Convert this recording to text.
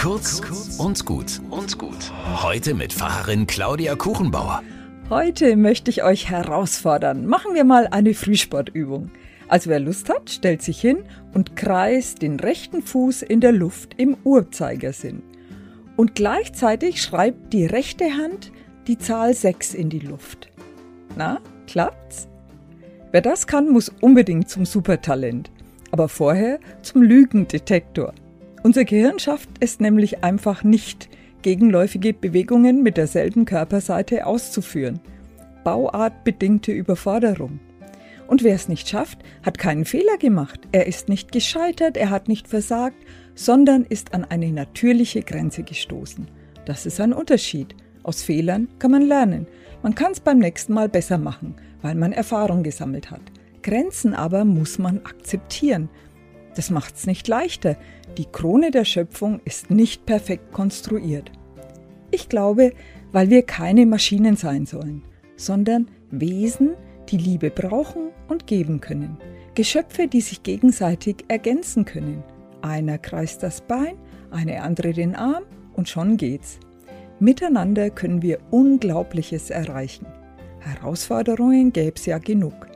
Kurz und gut und gut. Heute mit Pfarrerin Claudia Kuchenbauer. Heute möchte ich euch herausfordern. Machen wir mal eine Frühsportübung. Also wer Lust hat, stellt sich hin und kreist den rechten Fuß in der Luft im Uhrzeigersinn. Und gleichzeitig schreibt die rechte Hand die Zahl 6 in die Luft. Na, klappt's? Wer das kann, muss unbedingt zum Supertalent. Aber vorher zum Lügendetektor. Unser Gehirn schafft es nämlich einfach nicht, gegenläufige Bewegungen mit derselben Körperseite auszuführen. Bauartbedingte Überforderung. Und wer es nicht schafft, hat keinen Fehler gemacht. Er ist nicht gescheitert, er hat nicht versagt, sondern ist an eine natürliche Grenze gestoßen. Das ist ein Unterschied. Aus Fehlern kann man lernen. Man kann es beim nächsten Mal besser machen, weil man Erfahrung gesammelt hat. Grenzen aber muss man akzeptieren. Das macht es nicht leichter. Die Krone der Schöpfung ist nicht perfekt konstruiert. Ich glaube, weil wir keine Maschinen sein sollen, sondern Wesen, die Liebe brauchen und geben können. Geschöpfe, die sich gegenseitig ergänzen können. Einer kreist das Bein, eine andere den Arm und schon geht's. Miteinander können wir Unglaubliches erreichen. Herausforderungen gäbe es ja genug.